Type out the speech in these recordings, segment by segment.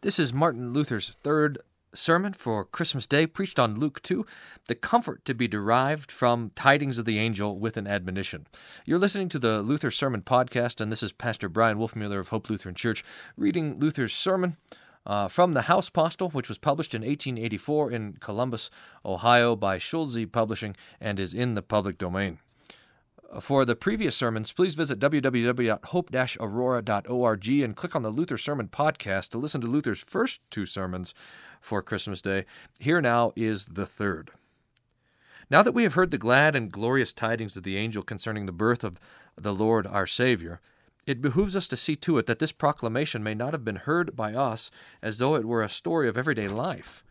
This is Martin Luther's third sermon for Christmas Day, preached on Luke 2, the comfort to be derived from tidings of the angel with an admonition. You're listening to the Luther Sermon Podcast, and this is Pastor Bryan Wolfmueller of Hope Lutheran Church reading Luther's sermon. Uh, from the Hauspostil, which was published in 1884 in Columbus, Ohio by Schulze Publishing and is in the public domain. For the previous sermons, please visit www.hope-aurora.org and click on the Luther Sermon Podcast to listen to Luther's first two sermons for Christmas Day. Here now is the third. Now that we have heard the glad and glorious tidings of the angel concerning the birth of the Lord our Savior, it behooves us to see to it that this proclamation may not have been heard by us as though it were a story of everyday life,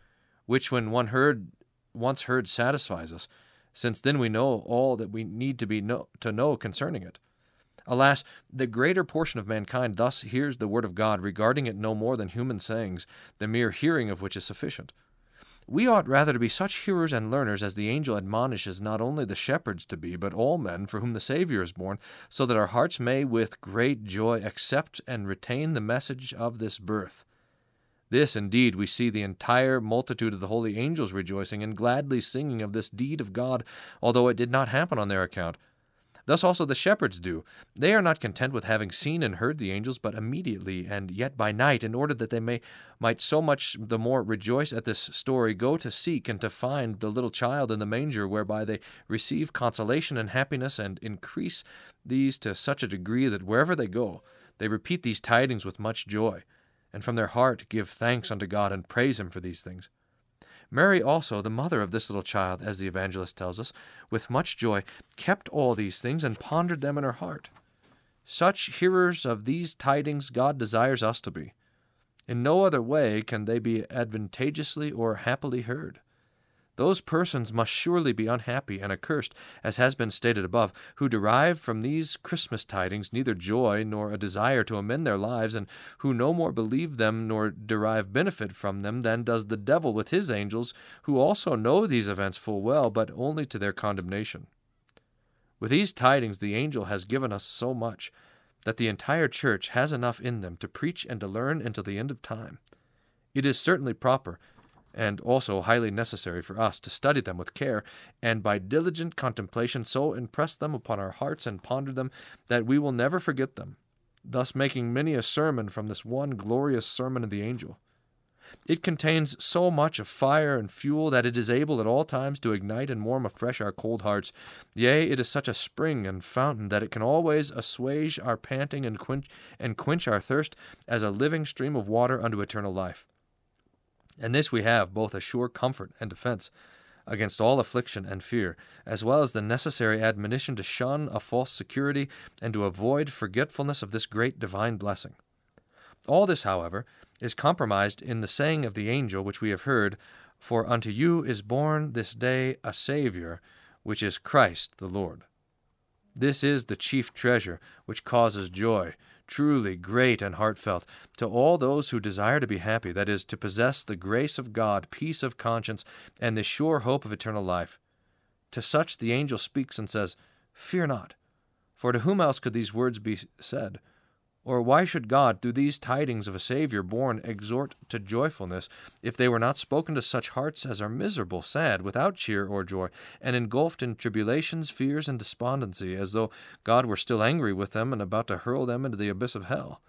which when one heard once heard satisfies us since then we know all that we need to be know, to know concerning it. Alas, the greater portion of mankind thus hears the word of God, regarding it no more than human sayings, the mere hearing of which is sufficient. We ought rather to be such hearers and learners as the angel admonishes not only the shepherds to be, but all men for whom the Saviour is born, so that our hearts may with great joy accept and retain the message of this birth. This, indeed, we see the entire multitude of the holy angels rejoicing and gladly singing of this deed of God, although it did not happen on their account. Thus also the shepherds do. They are not content with having seen and heard the angels, but immediately, and yet by night, in order that they may might so much the more rejoice at this story, go to seek and to find the little child in the manger, whereby they receive consolation and happiness, and increase these to such a degree that wherever they go, they repeat these tidings with much joy and from their heart give thanks unto God and praise Him for these things. Mary also, the mother of this little child, as the evangelist tells us, with much joy, kept all these things and pondered them in her heart. Such hearers of these tidings God desires us to be. In no other way can they be advantageously or happily heard. Those persons must surely be unhappy and accursed, as has been stated above, who derive from these Christmas tidings neither joy nor a desire to amend their lives, and who no more believe them nor derive benefit from them than does the devil with his angels, who also know these events full well, but only to their condemnation. With these tidings the angel has given us so much that the entire church has enough in them to preach and to learn until the end of time. It is certainly proper and also highly necessary for us to study them with care, and by diligent contemplation so impress them upon our hearts and ponder them that we will never forget them, thus making many a sermon from this one glorious sermon of the angel. It contains so much of fire and fuel that it is able at all times to ignite and warm afresh our cold hearts. Yea, it is such a spring and fountain that it can always assuage our panting and quench, and quench our thirst as a living stream of water unto eternal life. And this we have both a sure comfort and defense against all affliction and fear, as well as the necessary admonition to shun a false security and to avoid forgetfulness of this great divine blessing. All this, however, is compromised in the saying of the angel which we have heard, For unto you is born this day a Saviour, which is Christ the Lord. This is the chief treasure which causes joy, truly great and heartfelt, to all those who desire to be happy, that is, to possess the grace of God, peace of conscience, and the sure hope of eternal life. To such the angel speaks and says, Fear not, for to whom else could these words be said? Or why should God, through these tidings of a Saviour born, exhort to joyfulness, if they were not spoken to such hearts as are miserable, sad, without cheer or joy, and engulfed in tribulations, fears, and despondency, as though God were still angry with them and about to hurl them into the abyss of hell,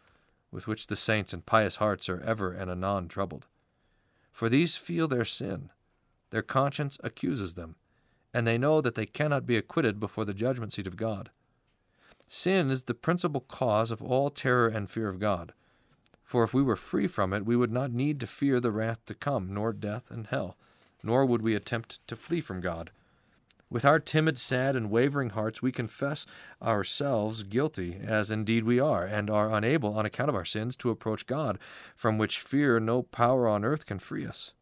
with which the saints and pious hearts are ever and anon troubled? For these feel their sin, their conscience accuses them, and they know that they cannot be acquitted before the judgment seat of God. Sin is the principal cause of all terror and fear of God. For if we were free from it, we would not need to fear the wrath to come, nor death and hell, nor would we attempt to flee from God. With our timid, sad, and wavering hearts, we confess ourselves guilty, as indeed we are, and are unable, on account of our sins, to approach God, from which fear no power on earth can free us.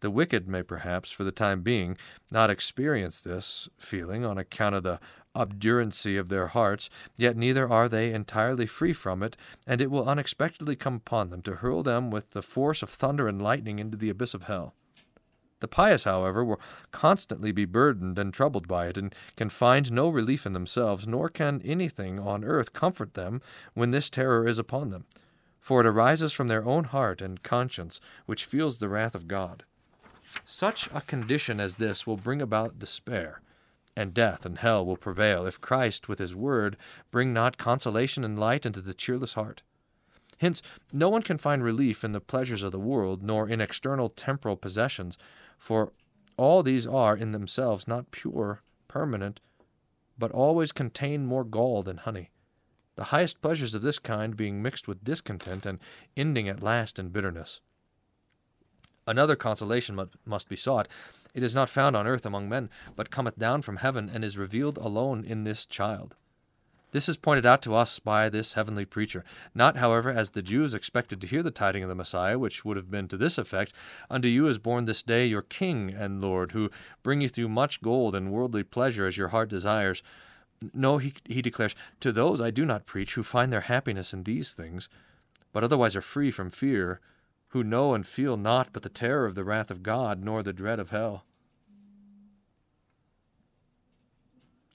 The wicked may perhaps, for the time being, not experience this feeling on account of the obduracy of their hearts, yet neither are they entirely free from it, and it will unexpectedly come upon them to hurl them with the force of thunder and lightning into the abyss of hell. The pious, however, will constantly be burdened and troubled by it, and can find no relief in themselves, nor can anything on earth comfort them when this terror is upon them. for it arises from their own heart and conscience, which feels the wrath of God. Such a condition as this will bring about despair, and death and hell will prevail if Christ, with his word, bring not consolation and light into the cheerless heart. Hence, no one can find relief in the pleasures of the world, nor in external temporal possessions, for all these are in themselves not pure, permanent, but always contain more gall than honey the highest pleasures of this kind being mixed with discontent and ending at last in bitterness. Another consolation must be sought. It is not found on earth among men, but cometh down from heaven, and is revealed alone in this child. This is pointed out to us by this heavenly preacher, not, however, as the Jews expected to hear the tiding of the Messiah, which would have been to this effect Unto you is born this day your King and Lord, who bringeth you much gold and worldly pleasure as your heart desires. No, he, he declares, to those I do not preach who find their happiness in these things, but otherwise are free from fear, who know and feel not but the terror of the wrath of God, nor the dread of hell.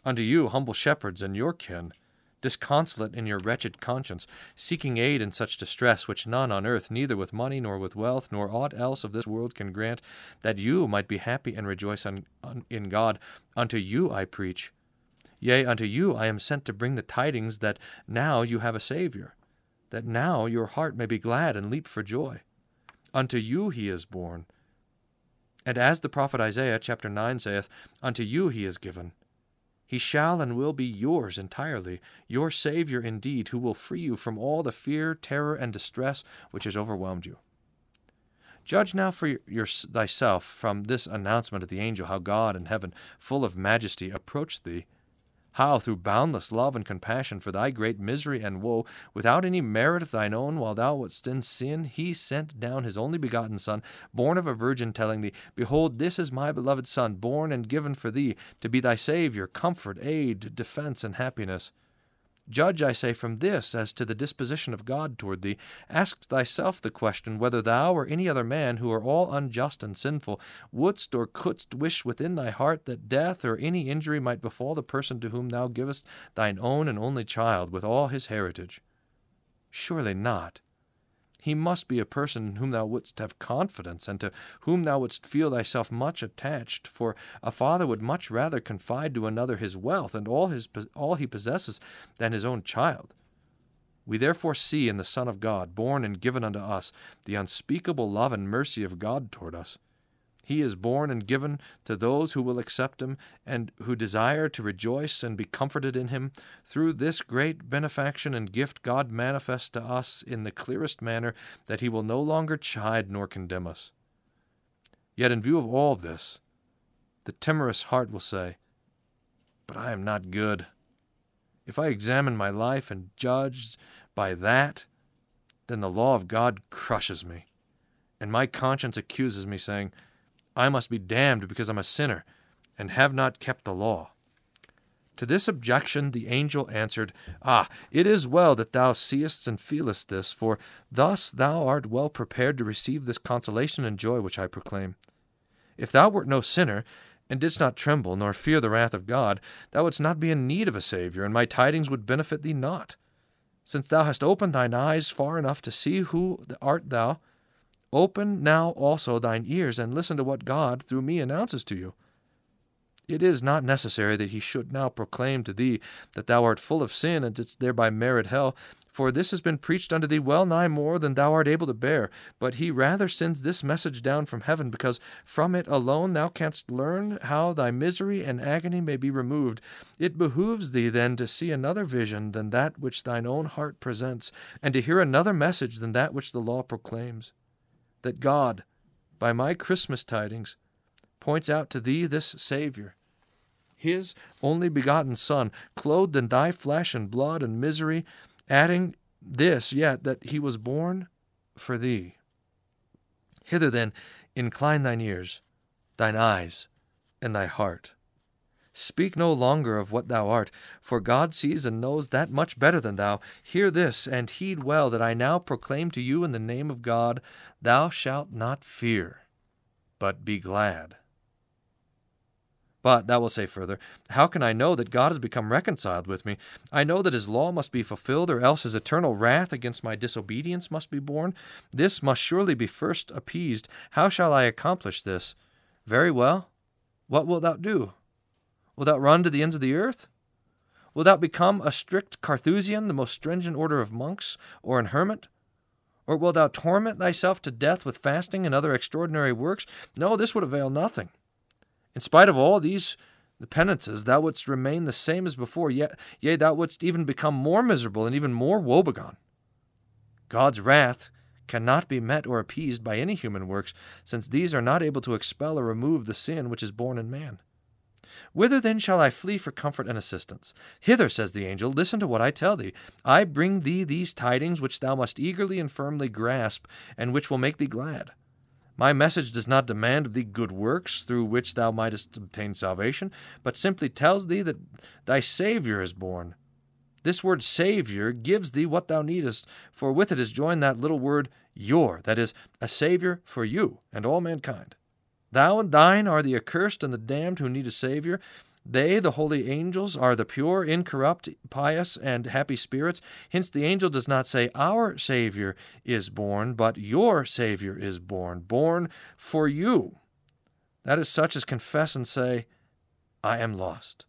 Unto you, humble shepherds, and your kin, disconsolate in your wretched conscience, seeking aid in such distress which none on earth, neither with money nor with wealth, nor aught else of this world can grant, that you might be happy and rejoice in God, unto you I preach Yea, unto you I am sent to bring the tidings that now you have a Saviour, that now your heart may be glad and leap for joy. Unto you he is born. And as the prophet Isaiah chapter 9 saith, Unto you he is given. He shall and will be yours entirely, your Saviour indeed, who will free you from all the fear, terror, and distress which has overwhelmed you. Judge now for your, thyself from this announcement of the angel how God in heaven, full of majesty, approached thee how, through boundless love and compassion for thy great misery and woe, without any merit of thine own, while thou wast in sin, he sent down his only begotten Son, born of a virgin, telling thee, Behold, this is my beloved Son, born and given for thee, to be thy Saviour, comfort, aid, defence, and happiness. Judge, I say, from this as to the disposition of God toward thee. Ask thyself the question whether thou or any other man who are all unjust and sinful wouldst or couldst wish within thy heart that death or any injury might befall the person to whom thou givest thine own and only child with all his heritage. Surely not. He must be a person in whom thou wouldst have confidence, and to whom thou wouldst feel thyself much attached, for a father would much rather confide to another his wealth and all, his, all he possesses than his own child. We therefore see in the Son of God, born and given unto us, the unspeakable love and mercy of God toward us. He is born and given to those who will accept him and who desire to rejoice and be comforted in him. Through this great benefaction and gift, God manifests to us in the clearest manner that he will no longer chide nor condemn us. Yet, in view of all this, the timorous heart will say, But I am not good. If I examine my life and judge by that, then the law of God crushes me, and my conscience accuses me, saying, I must be damned because I'm a sinner, and have not kept the law. To this objection the angel answered, Ah, it is well that thou seest and feelest this, for thus thou art well prepared to receive this consolation and joy which I proclaim. If thou wert no sinner, and didst not tremble, nor fear the wrath of God, thou wouldst not be in need of a Saviour, and my tidings would benefit thee not. Since thou hast opened thine eyes far enough to see who art thou, Open now also thine ears, and listen to what God through me announces to you. It is not necessary that he should now proclaim to thee that thou art full of sin, and didst thereby merit hell, for this has been preached unto thee well nigh more than thou art able to bear. But he rather sends this message down from heaven, because from it alone thou canst learn how thy misery and agony may be removed. It behooves thee then to see another vision than that which thine own heart presents, and to hear another message than that which the law proclaims that God, by my Christmas tidings, points out to thee this Savior, his only begotten Son, clothed in thy flesh and blood and misery, adding this yet, that he was born for thee. Hither then incline thine ears, thine eyes, and thy heart. Speak no longer of what thou art, for God sees and knows that much better than thou. Hear this, and heed well that I now proclaim to you in the name of God Thou shalt not fear, but be glad. But thou wilt say further, How can I know that God has become reconciled with me? I know that his law must be fulfilled, or else his eternal wrath against my disobedience must be borne. This must surely be first appeased. How shall I accomplish this? Very well. What wilt thou do? Wilt thou run to the ends of the earth? Wilt thou become a strict Carthusian, the most stringent order of monks, or an hermit? Or wilt thou torment thyself to death with fasting and other extraordinary works? No, this would avail nothing. In spite of all these the penances, thou wouldst remain the same as before, yet, yea, thou wouldst even become more miserable and even more woebegone. God's wrath cannot be met or appeased by any human works, since these are not able to expel or remove the sin which is born in man. Whither then shall I flee for comfort and assistance? Hither, says the angel, listen to what I tell thee. I bring thee these tidings which thou must eagerly and firmly grasp, and which will make thee glad. My message does not demand of thee good works through which thou mightest obtain salvation, but simply tells thee that thy Saviour is born. This word Saviour gives thee what thou needest, for with it is joined that little word your, that is, a Saviour for you and all mankind. Thou and thine are the accursed and the damned who need a Saviour, they, the holy angels, are the pure, incorrupt, pious, and happy spirits. Hence, the angel does not say, Our Savior is born, but Your Savior is born, born for you. That is such as confess and say, I am lost.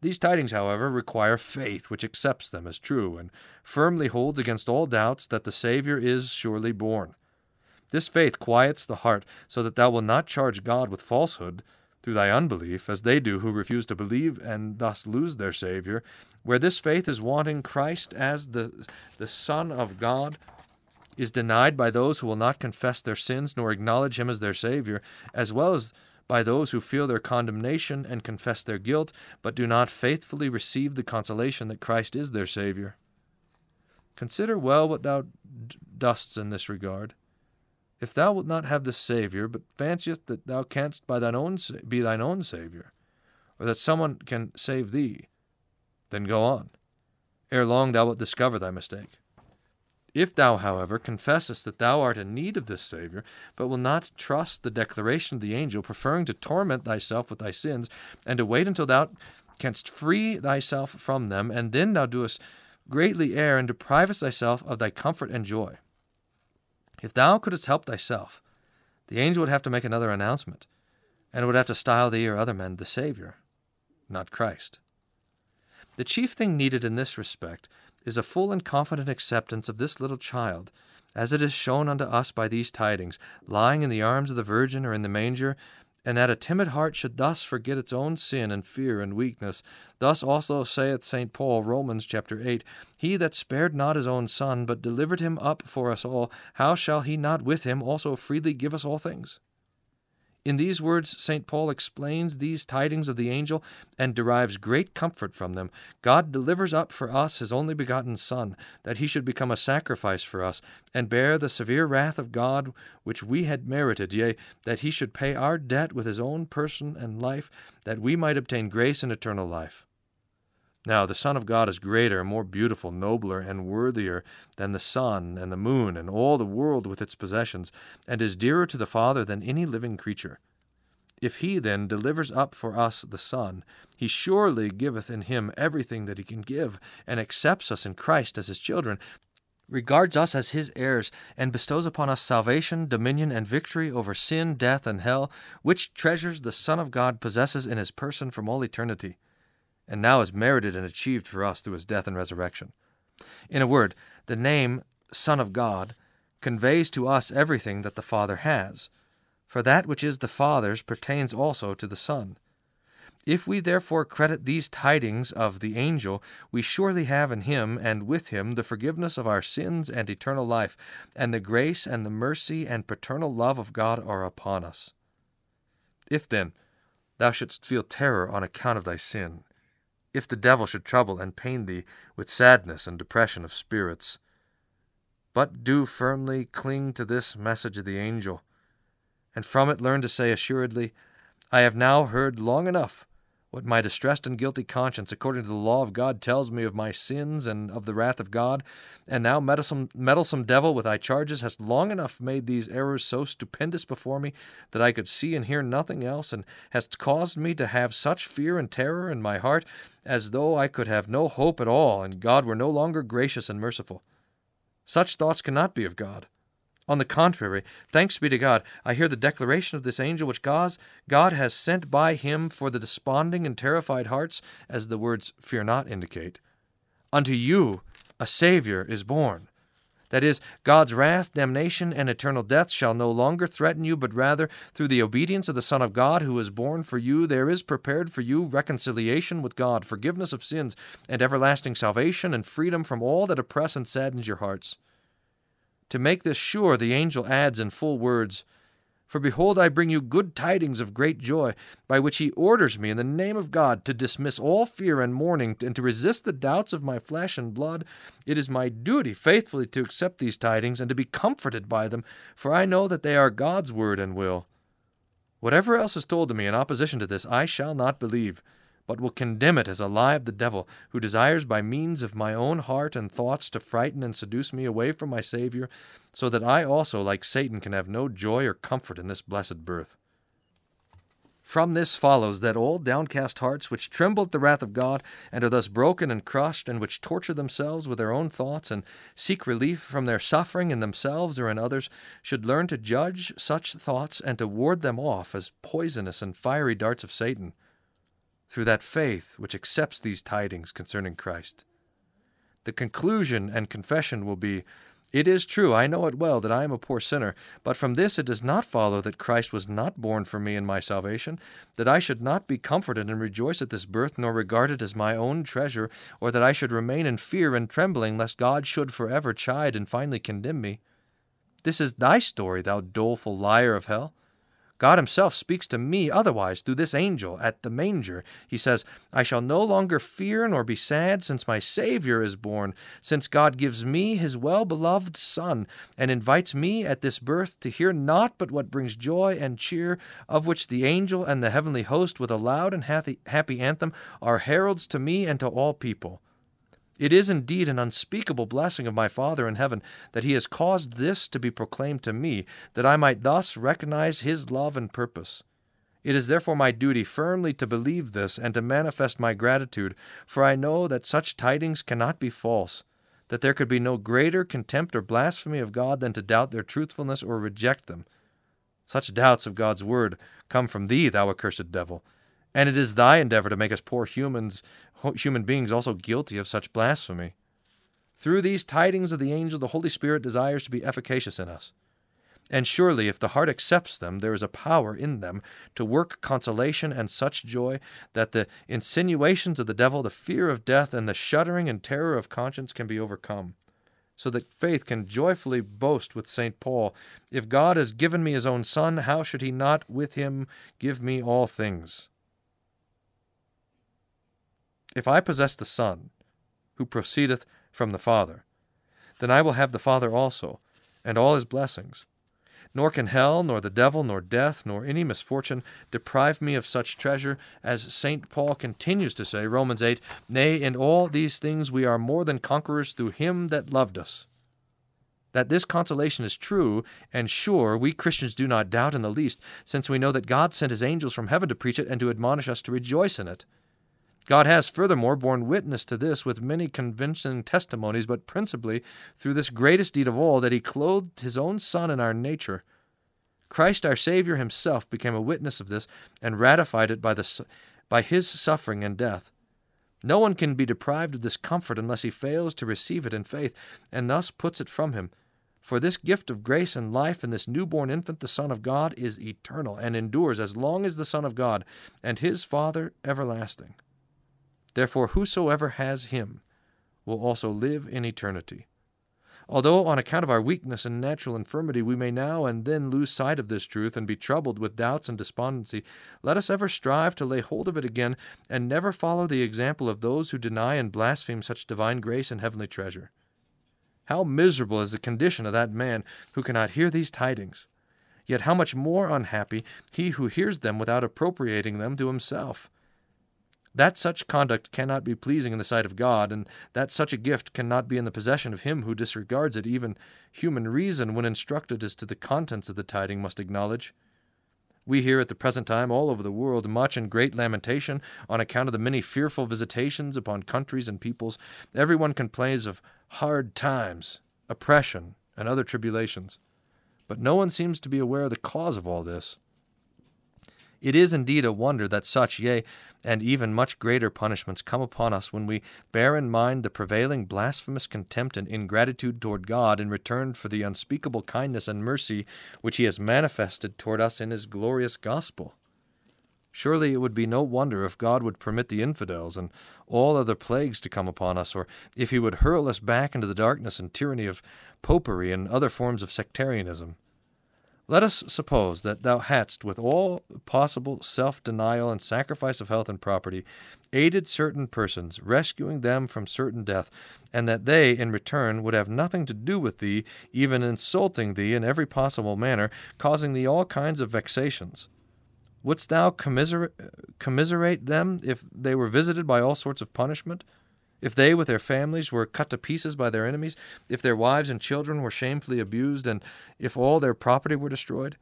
These tidings, however, require faith which accepts them as true and firmly holds against all doubts that the Savior is surely born. This faith quiets the heart so that thou wilt not charge God with falsehood through thy unbelief, as they do who refuse to believe and thus lose their Savior, where this faith is wanting, Christ as the, the Son of God is denied by those who will not confess their sins nor acknowledge him as their Savior, as well as by those who feel their condemnation and confess their guilt, but do not faithfully receive the consolation that Christ is their Savior. Consider well what thou dost in this regard. If thou wilt not have this Saviour, but fanciest that thou canst by thine own be thine own Saviour, or that someone can save thee, then go on. Ere long thou wilt discover thy mistake. If thou, however, confessest that thou art in need of this Saviour, but will not trust the declaration of the angel, preferring to torment thyself with thy sins, and to wait until thou canst free thyself from them, and then thou doest greatly err and deprivest thyself of thy comfort and joy. If thou couldst help thyself, the angel would have to make another announcement, and would have to style thee or other men the Saviour, not Christ. The chief thing needed in this respect is a full and confident acceptance of this little child, as it is shown unto us by these tidings, lying in the arms of the Virgin or in the manger, and that a timid heart should thus forget its own sin and fear and weakness. Thus also saith St. Paul, Romans chapter 8, He that spared not his own son, but delivered him up for us all, how shall he not with him also freely give us all things? In these words, St. Paul explains these tidings of the angel and derives great comfort from them. God delivers up for us his only begotten Son, that he should become a sacrifice for us, and bear the severe wrath of God which we had merited, yea, that he should pay our debt with his own person and life, that we might obtain grace and eternal life. Now, the Son of God is greater, more beautiful, nobler, and worthier than the sun and the moon and all the world with its possessions, and is dearer to the Father than any living creature. If he then delivers up for us the Son, he surely giveth in him everything that he can give, and accepts us in Christ as his children, regards us as his heirs, and bestows upon us salvation, dominion, and victory over sin, death, and hell, which treasures the Son of God possesses in his person from all eternity and now is merited and achieved for us through his death and resurrection. In a word, the name Son of God conveys to us everything that the Father has, for that which is the Father's pertains also to the Son. If we therefore credit these tidings of the angel, we surely have in him and with him the forgiveness of our sins and eternal life, and the grace and the mercy and paternal love of God are upon us. If then thou shouldst feel terror on account of thy sin, if the devil should trouble and pain thee with sadness and depression of spirits. But do firmly cling to this message of the angel, and from it learn to say assuredly, I have now heard long enough what my distressed and guilty conscience, according to the law of God, tells me of my sins and of the wrath of God, and thou, meddlesome, meddlesome devil, with thy charges, hast long enough made these errors so stupendous before me that I could see and hear nothing else, and hast caused me to have such fear and terror in my heart as though I could have no hope at all, and God were no longer gracious and merciful. Such thoughts cannot be of God. On the contrary, thanks be to God, I hear the declaration of this angel which God, God has sent by him for the desponding and terrified hearts, as the words fear not indicate. Unto you a Saviour is born. That is, God's wrath, damnation, and eternal death shall no longer threaten you, but rather, through the obedience of the Son of God who is born for you, there is prepared for you reconciliation with God, forgiveness of sins, and everlasting salvation, and freedom from all that oppress and saddens your hearts. To make this sure, the angel adds in full words, For behold, I bring you good tidings of great joy, by which he orders me in the name of God to dismiss all fear and mourning, and to resist the doubts of my flesh and blood. It is my duty faithfully to accept these tidings and to be comforted by them, for I know that they are God's word and will. Whatever else is told to me in opposition to this, I shall not believe but will condemn it as a lie of the devil, who desires by means of my own heart and thoughts to frighten and seduce me away from my Saviour, so that I also, like Satan, can have no joy or comfort in this blessed birth. From this follows that all downcast hearts which tremble at the wrath of God, and are thus broken and crushed, and which torture themselves with their own thoughts, and seek relief from their suffering in themselves or in others, should learn to judge such thoughts and to ward them off as poisonous and fiery darts of Satan through that faith which accepts these tidings concerning Christ. The conclusion and confession will be It is true, I know it well, that I am a poor sinner, but from this it does not follow that Christ was not born for me in my salvation, that I should not be comforted and rejoice at this birth, nor regard it as my own treasure, or that I should remain in fear and trembling, lest God should forever chide and finally condemn me. This is thy story, thou doleful liar of hell. God Himself speaks to me otherwise through this angel at the manger. He says, I shall no longer fear nor be sad, since my Savior is born, since God gives me His well beloved Son, and invites me at this birth to hear naught but what brings joy and cheer, of which the angel and the heavenly host, with a loud and happy anthem, are heralds to me and to all people. It is indeed an unspeakable blessing of my Father in heaven that He has caused this to be proclaimed to me, that I might thus recognize His love and purpose. It is therefore my duty firmly to believe this and to manifest my gratitude, for I know that such tidings cannot be false, that there could be no greater contempt or blasphemy of God than to doubt their truthfulness or reject them. Such doubts of God's word come from thee, thou accursed devil, and it is thy endeavor to make us poor humans human beings also guilty of such blasphemy. Through these tidings of the angel, the Holy Spirit desires to be efficacious in us. And surely, if the heart accepts them, there is a power in them to work consolation and such joy that the insinuations of the devil, the fear of death, and the shuddering and terror of conscience can be overcome, so that faith can joyfully boast with St. Paul If God has given me his own Son, how should he not with him give me all things? If I possess the Son, who proceedeth from the Father, then I will have the Father also, and all his blessings. Nor can hell, nor the devil, nor death, nor any misfortune deprive me of such treasure, as St. Paul continues to say, Romans 8, Nay, in all these things we are more than conquerors through him that loved us. That this consolation is true and sure, we Christians do not doubt in the least, since we know that God sent his angels from heaven to preach it and to admonish us to rejoice in it. God has furthermore borne witness to this with many convincing testimonies, but principally through this greatest deed of all, that he clothed his own Son in our nature. Christ our Savior himself became a witness of this and ratified it by, the, by his suffering and death. No one can be deprived of this comfort unless he fails to receive it in faith, and thus puts it from him. For this gift of grace and life in this newborn infant, the Son of God, is eternal and endures as long as the Son of God, and his Father everlasting. Therefore, whosoever has him will also live in eternity. Although, on account of our weakness and natural infirmity, we may now and then lose sight of this truth and be troubled with doubts and despondency, let us ever strive to lay hold of it again and never follow the example of those who deny and blaspheme such divine grace and heavenly treasure. How miserable is the condition of that man who cannot hear these tidings! Yet how much more unhappy he who hears them without appropriating them to himself! That such conduct cannot be pleasing in the sight of God, and that such a gift cannot be in the possession of him who disregards it, even human reason, when instructed as to the contents of the tiding, must acknowledge. We hear at the present time all over the world much and great lamentation on account of the many fearful visitations upon countries and peoples. Everyone complains of hard times, oppression, and other tribulations. But no one seems to be aware of the cause of all this. It is indeed a wonder that such, yea, and even much greater punishments come upon us when we bear in mind the prevailing blasphemous contempt and ingratitude toward God in return for the unspeakable kindness and mercy which He has manifested toward us in His glorious gospel. Surely it would be no wonder if God would permit the infidels and all other plagues to come upon us, or if He would hurl us back into the darkness and tyranny of popery and other forms of sectarianism. Let us suppose that thou hadst, with all possible self denial and sacrifice of health and property, aided certain persons, rescuing them from certain death, and that they, in return, would have nothing to do with thee, even insulting thee in every possible manner, causing thee all kinds of vexations. Wouldst thou commiserate, commiserate them if they were visited by all sorts of punishment? If they with their families were cut to pieces by their enemies, if their wives and children were shamefully abused, and if all their property were destroyed?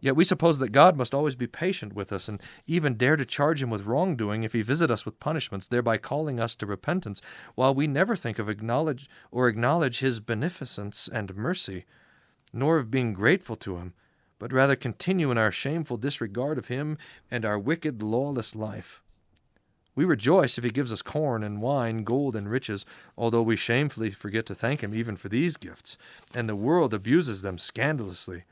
Yet we suppose that God must always be patient with us, and even dare to charge him with wrongdoing if he visit us with punishments, thereby calling us to repentance, while we never think of acknowledge or acknowledge his beneficence and mercy, nor of being grateful to him, but rather continue in our shameful disregard of him and our wicked, lawless life. We rejoice if he gives us corn and wine, gold and riches, although we shamefully forget to thank him even for these gifts, and the world abuses them scandalously.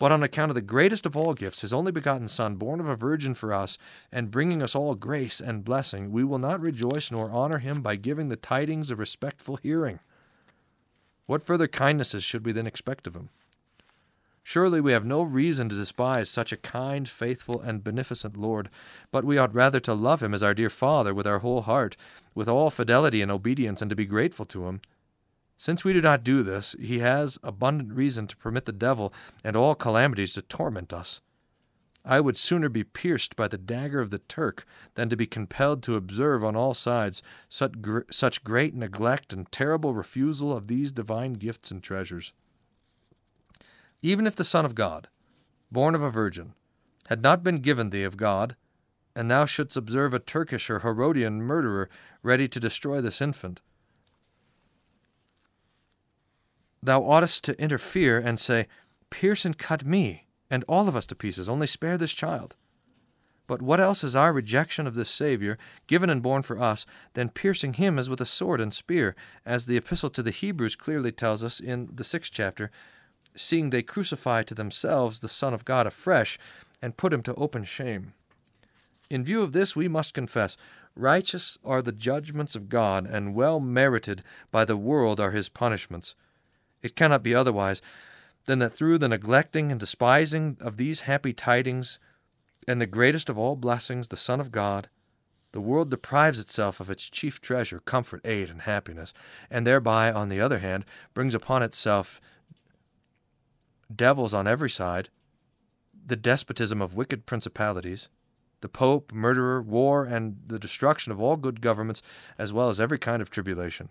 But on account of the greatest of all gifts, his only begotten Son, born of a virgin for us, and bringing us all grace and blessing, we will not rejoice nor honor him by giving the tidings of respectful hearing. What further kindnesses should we then expect of him? Surely we have no reason to despise such a kind, faithful, and beneficent Lord, but we ought rather to love him as our dear Father with our whole heart, with all fidelity and obedience, and to be grateful to him. Since we do not do this, he has abundant reason to permit the devil and all calamities to torment us. I would sooner be pierced by the dagger of the Turk than to be compelled to observe on all sides such, gr- such great neglect and terrible refusal of these divine gifts and treasures. Even if the Son of God, born of a virgin, had not been given thee of God, and thou shouldst observe a Turkish or Herodian murderer ready to destroy this infant, thou oughtest to interfere and say, Pierce and cut me, and all of us to pieces, only spare this child. But what else is our rejection of this Saviour, given and born for us, than piercing him as with a sword and spear, as the Epistle to the Hebrews clearly tells us in the sixth chapter, seeing they crucify to themselves the Son of God afresh, and put him to open shame. In view of this, we must confess righteous are the judgments of God, and well merited by the world are his punishments. It cannot be otherwise than that through the neglecting and despising of these happy tidings, and the greatest of all blessings, the Son of God, the world deprives itself of its chief treasure, comfort, aid, and happiness, and thereby, on the other hand, brings upon itself devils on every side, the despotism of wicked principalities, the Pope, murderer, war, and the destruction of all good governments, as well as every kind of tribulation.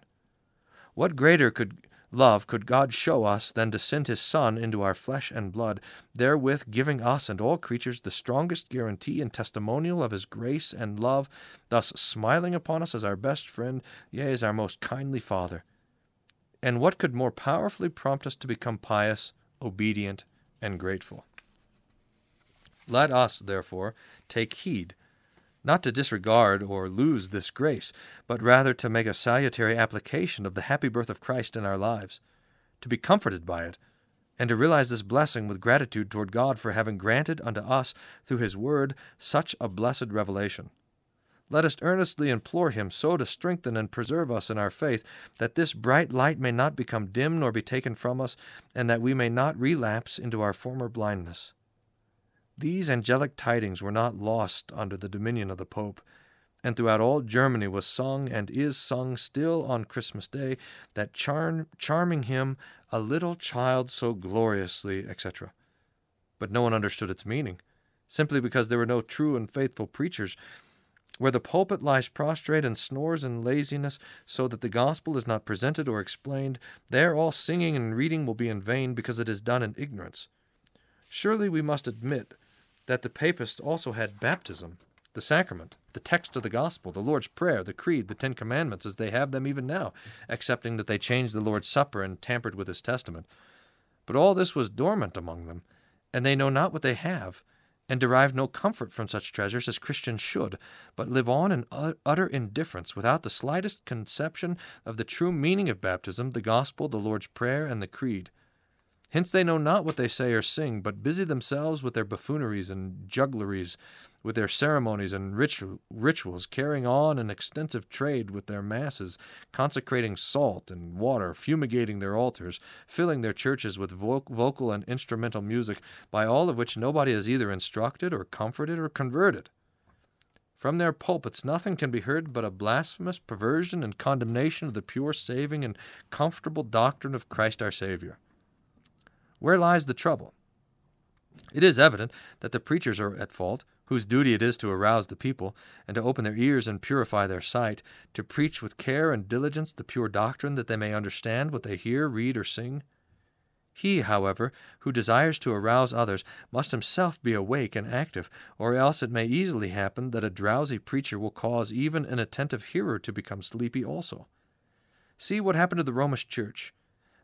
What greater could love could God show us than to send his Son into our flesh and blood, therewith giving us and all creatures the strongest guarantee and testimonial of his grace and love, thus smiling upon us as our best friend, yea, as our most kindly Father? And what could more powerfully prompt us to become pious, obedient, and grateful? Let us, therefore, take heed not to disregard or lose this grace, but rather to make a salutary application of the happy birth of Christ in our lives, to be comforted by it, and to realize this blessing with gratitude toward God for having granted unto us through His Word such a blessed revelation. Let us earnestly implore Him so to strengthen and preserve us in our faith, that this bright light may not become dim nor be taken from us, and that we may not relapse into our former blindness. These angelic tidings were not lost under the dominion of the Pope, and throughout all Germany was sung and is sung still on Christmas Day that charm, charming hymn, A Little Child So Gloriously, etc. But no one understood its meaning, simply because there were no true and faithful preachers where the pulpit lies prostrate and snores in laziness, so that the gospel is not presented or explained, there all singing and reading will be in vain, because it is done in ignorance. Surely we must admit that the papists also had baptism, the sacrament, the text of the gospel, the Lord's Prayer, the Creed, the Ten Commandments, as they have them even now, excepting that they changed the Lord's Supper and tampered with His Testament. But all this was dormant among them, and they know not what they have and derive no comfort from such treasures as Christians should, but live on in utter indifference, without the slightest conception of the true meaning of baptism, the gospel, the Lord's Prayer, and the Creed. Hence they know not what they say or sing, but busy themselves with their buffooneries and juggleries, with their ceremonies and ritual, rituals, carrying on an extensive trade with their masses, consecrating salt and water, fumigating their altars, filling their churches with vo- vocal and instrumental music, by all of which nobody is either instructed or comforted or converted. From their pulpits nothing can be heard but a blasphemous perversion and condemnation of the pure, saving, and comfortable doctrine of Christ our Savior. Where lies the trouble? It is evident that the preachers are at fault, whose duty it is to arouse the people, and to open their ears and purify their sight, to preach with care and diligence the pure doctrine, that they may understand what they hear, read, or sing. He, however, who desires to arouse others, must himself be awake and active, or else it may easily happen that a drowsy preacher will cause even an attentive hearer to become sleepy also. See what happened to the Romish Church.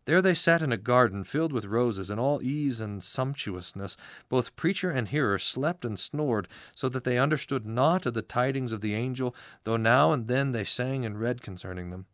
There they sat in a garden filled with roses, in all ease and sumptuousness. Both preacher and hearer slept and snored, so that they understood naught of the tidings of the angel, though now and then they sang and read concerning them.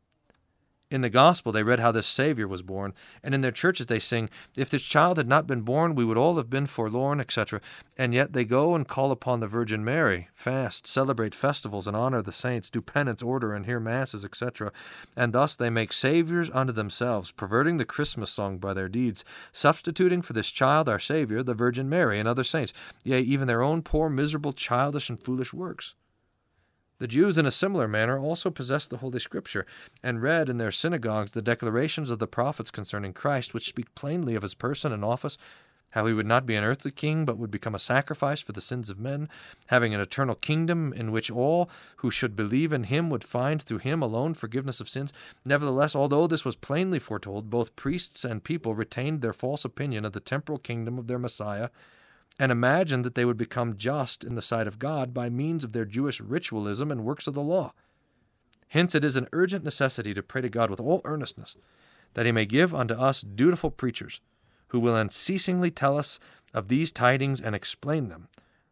In the gospel, they read how this Savior was born, and in their churches they sing, If this child had not been born, we would all have been forlorn, etc. And yet they go and call upon the Virgin Mary, fast, celebrate festivals, and honor the saints, do penance, order, and hear masses, etc. And thus they make Saviors unto themselves, perverting the Christmas song by their deeds, substituting for this child our Savior the Virgin Mary and other saints, yea, even their own poor, miserable, childish, and foolish works. The Jews, in a similar manner, also possessed the Holy Scripture, and read in their synagogues the declarations of the prophets concerning Christ, which speak plainly of his person and office, how he would not be an earthly king, but would become a sacrifice for the sins of men, having an eternal kingdom in which all who should believe in him would find through him alone forgiveness of sins. Nevertheless, although this was plainly foretold, both priests and people retained their false opinion of the temporal kingdom of their Messiah and imagined that they would become just in the sight of God by means of their Jewish ritualism and works of the law. Hence, it is an urgent necessity to pray to God with all earnestness that He may give unto us dutiful preachers, who will unceasingly tell us of these tidings and explain them,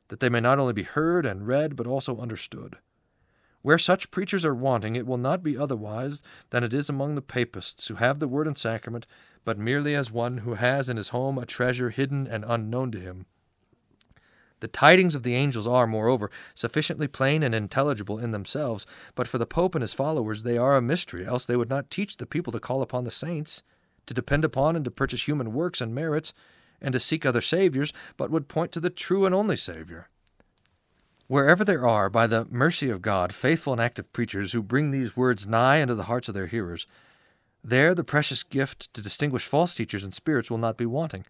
that they may not only be heard and read, but also understood. Where such preachers are wanting, it will not be otherwise than it is among the papists, who have the word and sacrament, but merely as one who has in his home a treasure hidden and unknown to him the tidings of the angels are, moreover, sufficiently plain and intelligible in themselves, but for the Pope and his followers they are a mystery, else they would not teach the people to call upon the saints, to depend upon and to purchase human works and merits, and to seek other Saviours, but would point to the true and only Saviour. Wherever there are, by the mercy of God, faithful and active preachers who bring these words nigh into the hearts of their hearers, there the precious gift to distinguish false teachers and spirits will not be wanting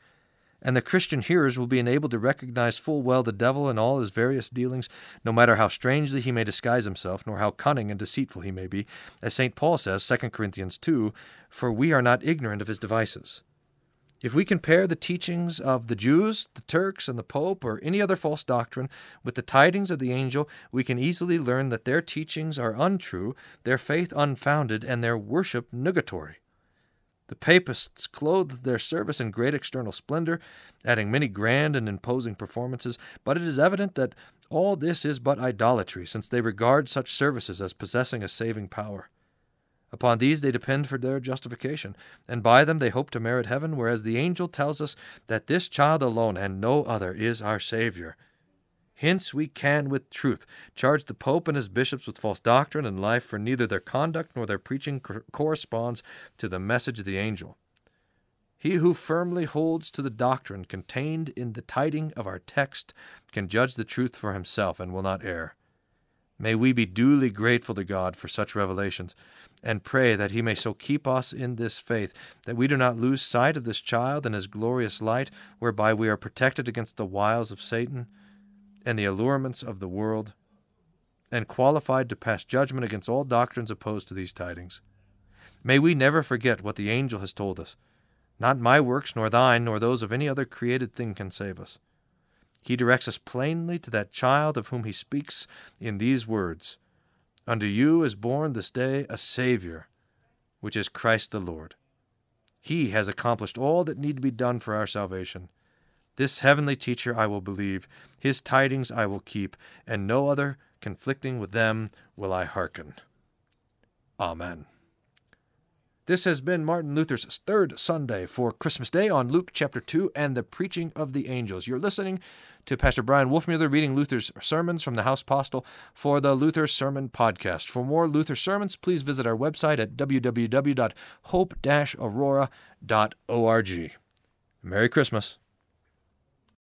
and the Christian hearers will be enabled to recognize full well the devil in all his various dealings, no matter how strangely he may disguise himself, nor how cunning and deceitful he may be, as St. Paul says, 2 Corinthians 2, for we are not ignorant of his devices. If we compare the teachings of the Jews, the Turks, and the Pope, or any other false doctrine, with the tidings of the angel, we can easily learn that their teachings are untrue, their faith unfounded, and their worship nugatory. The papists clothed their service in great external splendor, adding many grand and imposing performances, but it is evident that all this is but idolatry, since they regard such services as possessing a saving power. Upon these they depend for their justification, and by them they hope to merit heaven, whereas the angel tells us that this child alone and no other is our Savior. Hence we can with truth charge the Pope and his bishops with false doctrine and life, for neither their conduct nor their preaching corresponds to the message of the angel. He who firmly holds to the doctrine contained in the tiding of our text can judge the truth for himself and will not err. May we be duly grateful to God for such revelations, and pray that He may so keep us in this faith that we do not lose sight of this child and His glorious light, whereby we are protected against the wiles of Satan and the allurements of the world. and qualified to pass judgment against all doctrines opposed to these tidings. May we never forget what the angel has told us. Not my works, nor thine, nor those of any other created thing can save us. He directs us plainly to that child of whom he speaks in these words Unto you is born this day a Savior, which is Christ the Lord. He has accomplished all that need be done for our salvation. This heavenly teacher I will believe, his tidings I will keep, and no other conflicting with them will I hearken. Amen. This has been Martin Luther's third Sunday for Christmas Day on Luke chapter 2 and the preaching of the angels. You're listening to Pastor Bryan Wolfmueller reading Luther's sermons from the Hausapostel for the Luther Sermon Podcast. For more Luther sermons, please visit our website at www.hope-aurora.org. Merry Christmas.